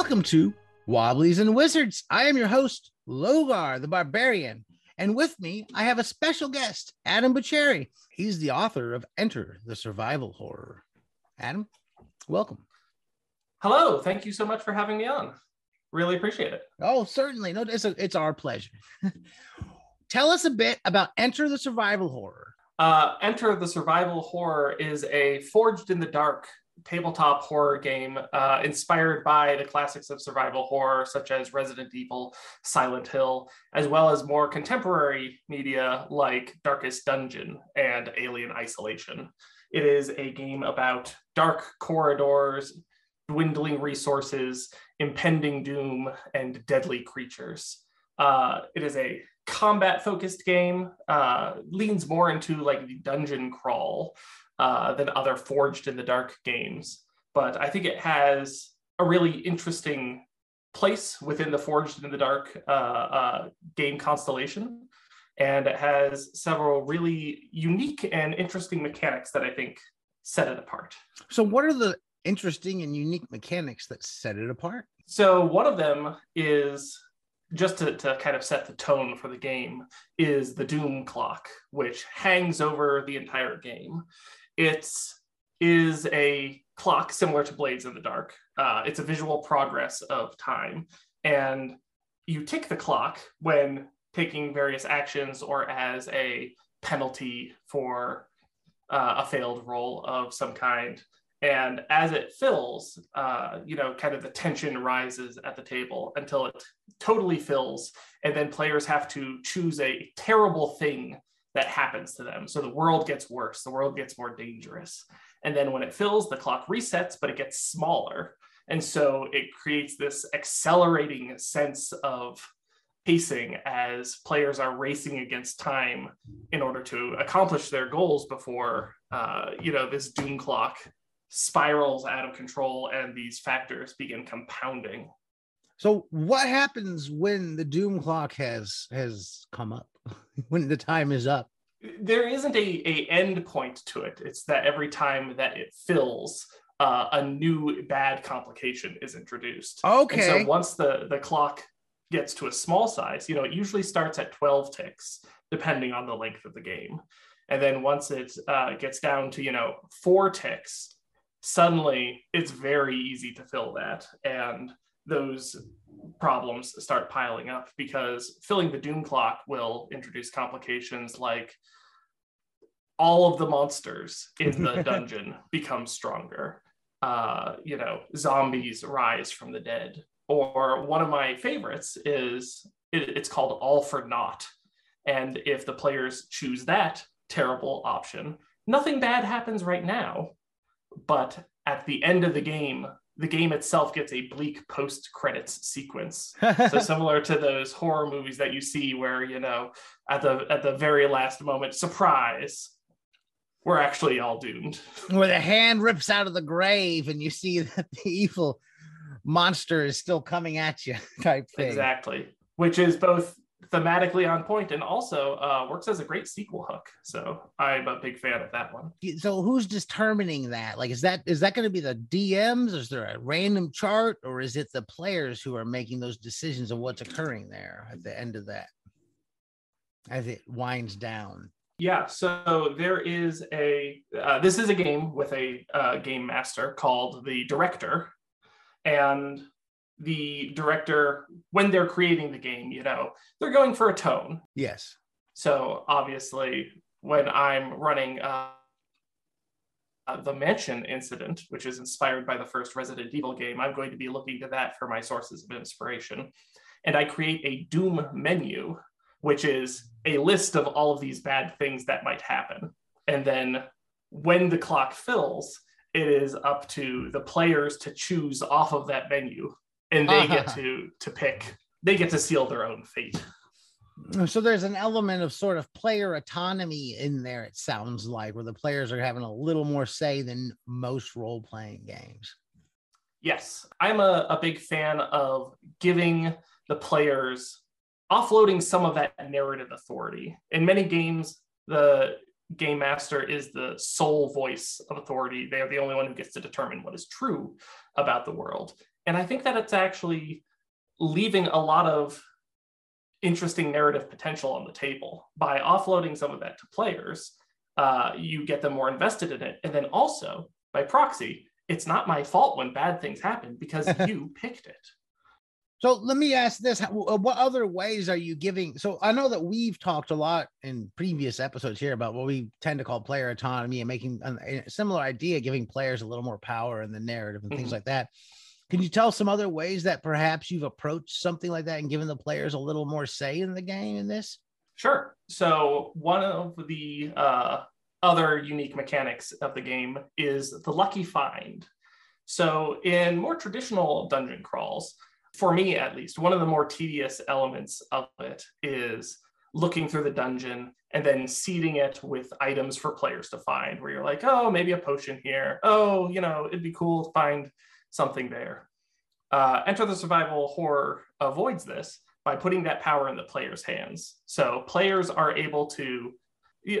Welcome to Wobblies and Wizards. I am your host, Logar the Barbarian. And with me, I have a special guest, Adam Bucceri. He's the author of Enter the Survival Horror. Adam, welcome. Hello. Thank you so much for having me on. Really appreciate it. Oh, certainly. No, it's, a, it's our pleasure. Tell us a bit about Enter the Survival Horror. Uh, Enter the Survival Horror is a forged in the dark tabletop horror game uh, inspired by the classics of survival horror, such as Resident Evil, Silent Hill, as well as more contemporary media like Darkest Dungeon and Alien Isolation. It is a game about dark corridors, dwindling resources, impending doom, and deadly creatures. Uh, it is a combat focused game, uh, leans more into like the dungeon crawl uh, than other Forged in the Dark games. But I think it has a really interesting place within the Forged in the Dark uh, uh, game constellation. And it has several really unique and interesting mechanics that I think set it apart. So, what are the interesting and unique mechanics that set it apart? So, one of them is just to, to kind of set the tone for the game is the doom clock which hangs over the entire game it is a clock similar to Blades in the Dark. Uh, it's a visual progress of time. And you tick the clock when taking various actions or as a penalty for uh, a failed roll of some kind. And as it fills, uh, you know, kind of the tension rises at the table until it totally fills. And then players have to choose a terrible thing that happens to them. So the world gets worse, the world gets more dangerous. And then when it fills, the clock resets, but it gets smaller. And so it creates this accelerating sense of pacing as players are racing against time in order to accomplish their goals before, uh, you know, this doom clock spirals out of control and these factors begin compounding. So what happens when the doom clock has has come up? when the time is up? There isn't a, a end point to it. It's that every time that it fills, uh, a new bad complication is introduced. Okay. And so once the, the clock gets to a small size, you know, it usually starts at 12 ticks, depending on the length of the game. And then once it uh, gets down to, you know, four ticks, suddenly it's very easy to fill that. And those problems start piling up because filling the doom clock will introduce complications like all of the monsters in the dungeon become stronger. Uh, you know zombies rise from the dead. Or one of my favorites is it, it's called all for naught. And if the players choose that terrible option nothing bad happens right now. But at the end of the game the game itself gets a bleak post credits sequence. so similar to those horror movies that you see where, you know, at the at the very last moment, surprise, we're actually all doomed. Where the hand rips out of the grave and you see that the evil monster is still coming at you type thing. Exactly. Which is both thematically on point and also uh, works as a great sequel hook. So I'm a big fan of that one. So who's determining that? Like, is that is that going to be the DMs? Is there a random chart, or is it the players who are making those decisions of what's occurring there at the end of that as it winds down? Yeah, so there is a uh, this is a game with a uh, game master called the director, and the director when they're creating the game you know they're going for a tone. Yes. So obviously when i'm running uh, uh, the mansion incident which is inspired by the first resident evil game i'm going to be looking to that for my sources of inspiration. And i create a doom menu which is a list of all of these bad things that might happen. And then when the clock fills it is up to the players to choose off of that menu and they uh-huh. get to to pick they get to seal their own fate. So there's an element of sort of player autonomy in there it sounds like where the players are having a little more say than most role-playing games. Yes. I'm a, a big fan of giving the players offloading some of that narrative authority. In many games the game master is the sole voice of authority. They are the only one who gets to determine what is true about the world And I think that it's actually leaving a lot of interesting narrative potential on the table by offloading some of that to players. Uh, you get them more invested in it, and then also by proxy, it's not my fault when bad things happen because you picked it. So let me ask this: What other ways are you giving? So I know that we've talked a lot in previous episodes here about what we tend to call player autonomy and making a similar idea, giving players a little more power in the narrative and mm-hmm. things like that. Can you tell some other ways that perhaps you've approached something like that and given the players a little more say in the game in this? Sure. So one of the uh, other unique mechanics of the game is the lucky find. So in more traditional dungeon crawls, for me at least, one of the more tedious elements of it is looking through the dungeon and then seeding it with items for players to find where you're like, oh, maybe a potion here. Oh, you know, it'd be cool to find something there. Uh, Enter the Survival Horror avoids this by putting that power in the player's hands. So players are able to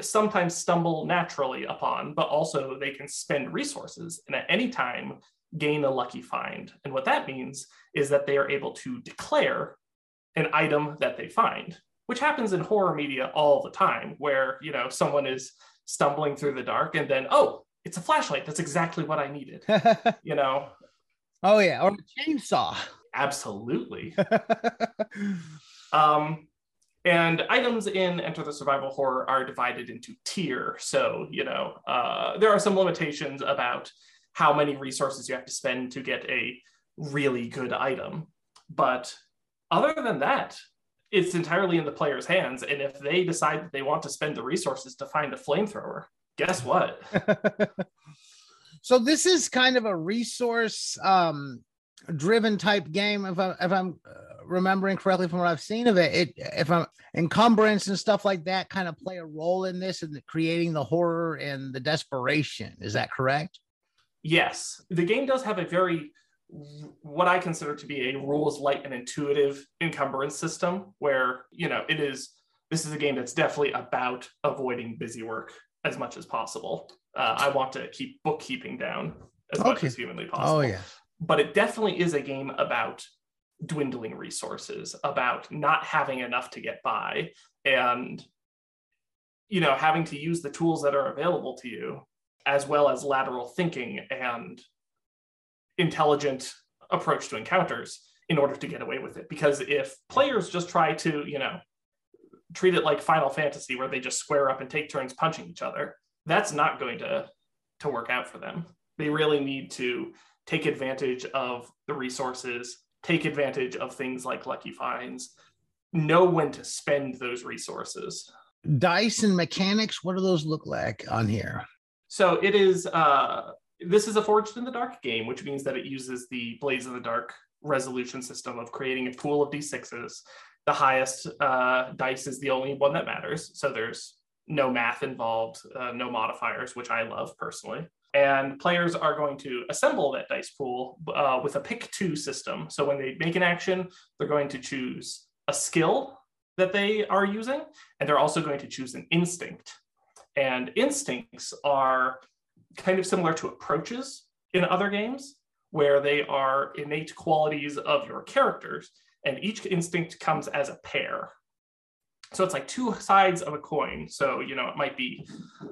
sometimes stumble naturally upon, but also they can spend resources and at any time gain a lucky find. And what that means is that they are able to declare an item that they find, which happens in horror media all the time, where you know someone is stumbling through the dark and then, oh, it's a flashlight. That's exactly what I needed. you know. Oh yeah, or a chainsaw. Absolutely. um, and items in Enter the Survival Horror are divided into tier. So, you know, uh, there are some limitations about how many resources you have to spend to get a really good item. But other than that, it's entirely in the player's hands. And if they decide that they want to spend the resources to find a flamethrower, guess what? so this is kind of a resource um, driven type game. If, I, if I'm uh, remembering correctly from what I've seen of it, it if I'm encumbrance and stuff like that kind of play a role in this and creating the horror and the desperation. Is that correct? Yes, the game does have a very what I consider to be a rules light and intuitive encumbrance system where, you know, it is this is a game that's definitely about avoiding busy work as much as possible. Uh, I want to keep bookkeeping down as okay. much as humanly oh, possible. Oh yeah. But it definitely is a game about dwindling resources, about not having enough to get by and you know, having to use the tools that are available to you as well as lateral thinking and intelligent approach to encounters in order to get away with it. Because if players just try to, you know, treat it like Final Fantasy where they just square up and take turns punching each other, that's not going to to work out for them. They really need to take advantage of the resources, take advantage of things like lucky finds, know when to spend those resources. Dice and mechanics, what do those look like on here? So it is uh this is a Forged in the Dark game, which means that it uses the Blades in the Dark resolution system of creating a pool of d6s. The highest uh, dice is the only one that matters. So there's no math involved, uh, no modifiers, which I love personally. And players are going to assemble that dice pool uh, with a pick two system. So when they make an action, they're going to choose a skill that they are using, and they're also going to choose an instinct. And instincts are kind of similar to approaches in other games, where they are innate qualities of your characters, and each instinct comes as a pair. So it's like two sides of a coin. So, you know, it might be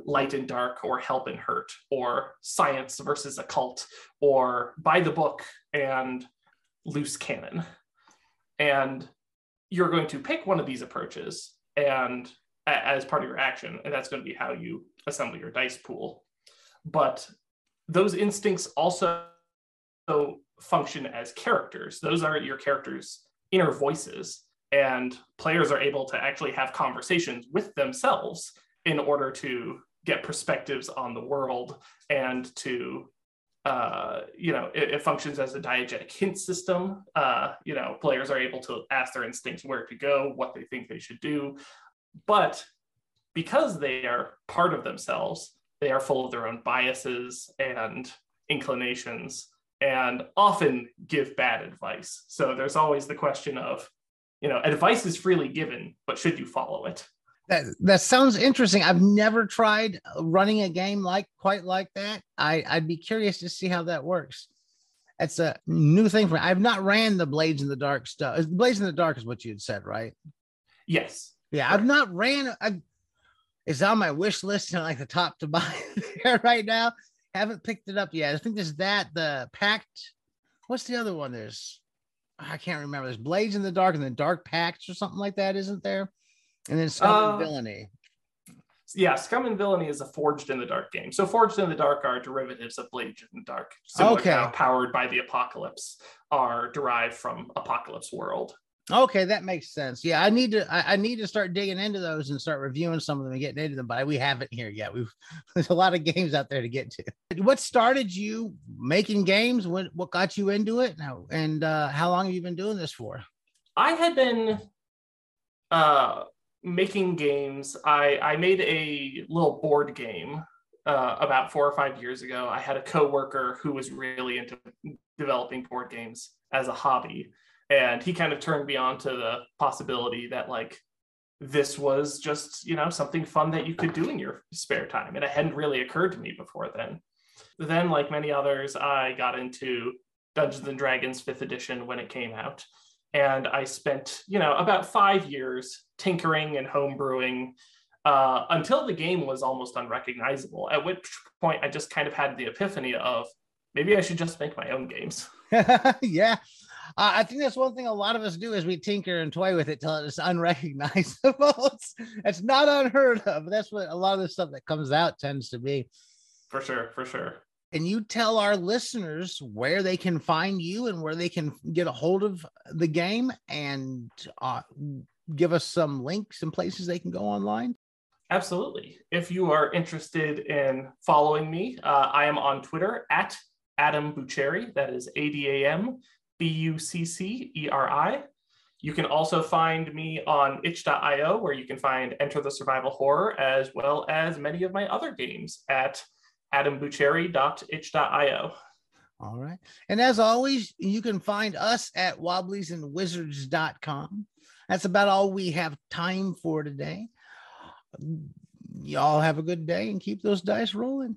light and dark, or help and hurt, or science versus occult, or by the book and loose cannon. And you're going to pick one of these approaches and as part of your action, and that's going to be how you assemble your dice pool but those instincts also function as characters. Those are your characters' inner voices, and players are able to actually have conversations with themselves in order to get perspectives on the world and to uh, you know it, it, functions as a diegetic hint system. Uh, you know players are able to ask their instincts where to go what they think they should do. But because they are part of themselves they are full of their own biases and inclinations and often give bad advice. So there's always the question of, you know, advice is freely given, but should you follow it? That, that sounds interesting. I've never tried running a game like quite like that. I, I'd be curious to see how that works. That's a new thing for me. I've not ran the Blades in the Dark stuff. Blades in the Dark is what you had said, right? Yes. Yeah, I've not ran. I've, it's on my wish list and like the top to buy right now. Haven't picked it up yet. I think there's that the Pact. What's the other one? There's I can't remember. There's Blades in the Dark and then Dark Pacts or something like that, isn't there? And then Scum Uh, and Villainy. Yeah, Scum and Villainy is a Forged in the Dark game. So Forged in the Dark are derivatives of Blades in the Dark. Similar Okay. Powered by the Apocalypse are derived from Apocalypse World. Okay, that makes sense. Yeah, I need to I, I need to start digging into those and start reviewing some of them and getting into them, but we haven't here yet. We've there's a lot of games out there to get to. What started you making games? What what got you into it now? And uh how long have you been doing this for? I had been uh, making games. I, I made a little board game uh, about four or five years ago. I had a coworker who was really into developing board games as a hobby, and he kind of turned me on to the possibility that like this was just you know something fun that you could do in your spare time, and it hadn't really occurred to me before then. Then, like many others, I got into Dungeons and Dragons Fifth Edition when it came out and I spent, you know, about five years tinkering and homebrewing uh, until the game was almost unrecognizable. At which point, I just kind of had the epiphany of maybe I should just make my own games. yeah. Uh, I think that's one thing a lot of us do is we tinker and toy with it till it's unrecognizable. it's, it's not unheard of. That's what a lot of the stuff that comes out tends to be. For sure, for sure. and you tell our listeners where they can find you and where they can get a hold of the game and uh, give us some links and places they can go online. Absolutely. If you are interested in following me, uh, I am on Twitter at Adam Bucceri. That is A D A M B U C C E R I. You can also find me on itch.io, where you can find Enter the Survival Horror, as well as many of my other games at adambucceri.itch.io. All right. And as always, you can find us at wobbliesandwizards.com. That's about all we have time for today. Y'all have a good day and keep those dice rolling.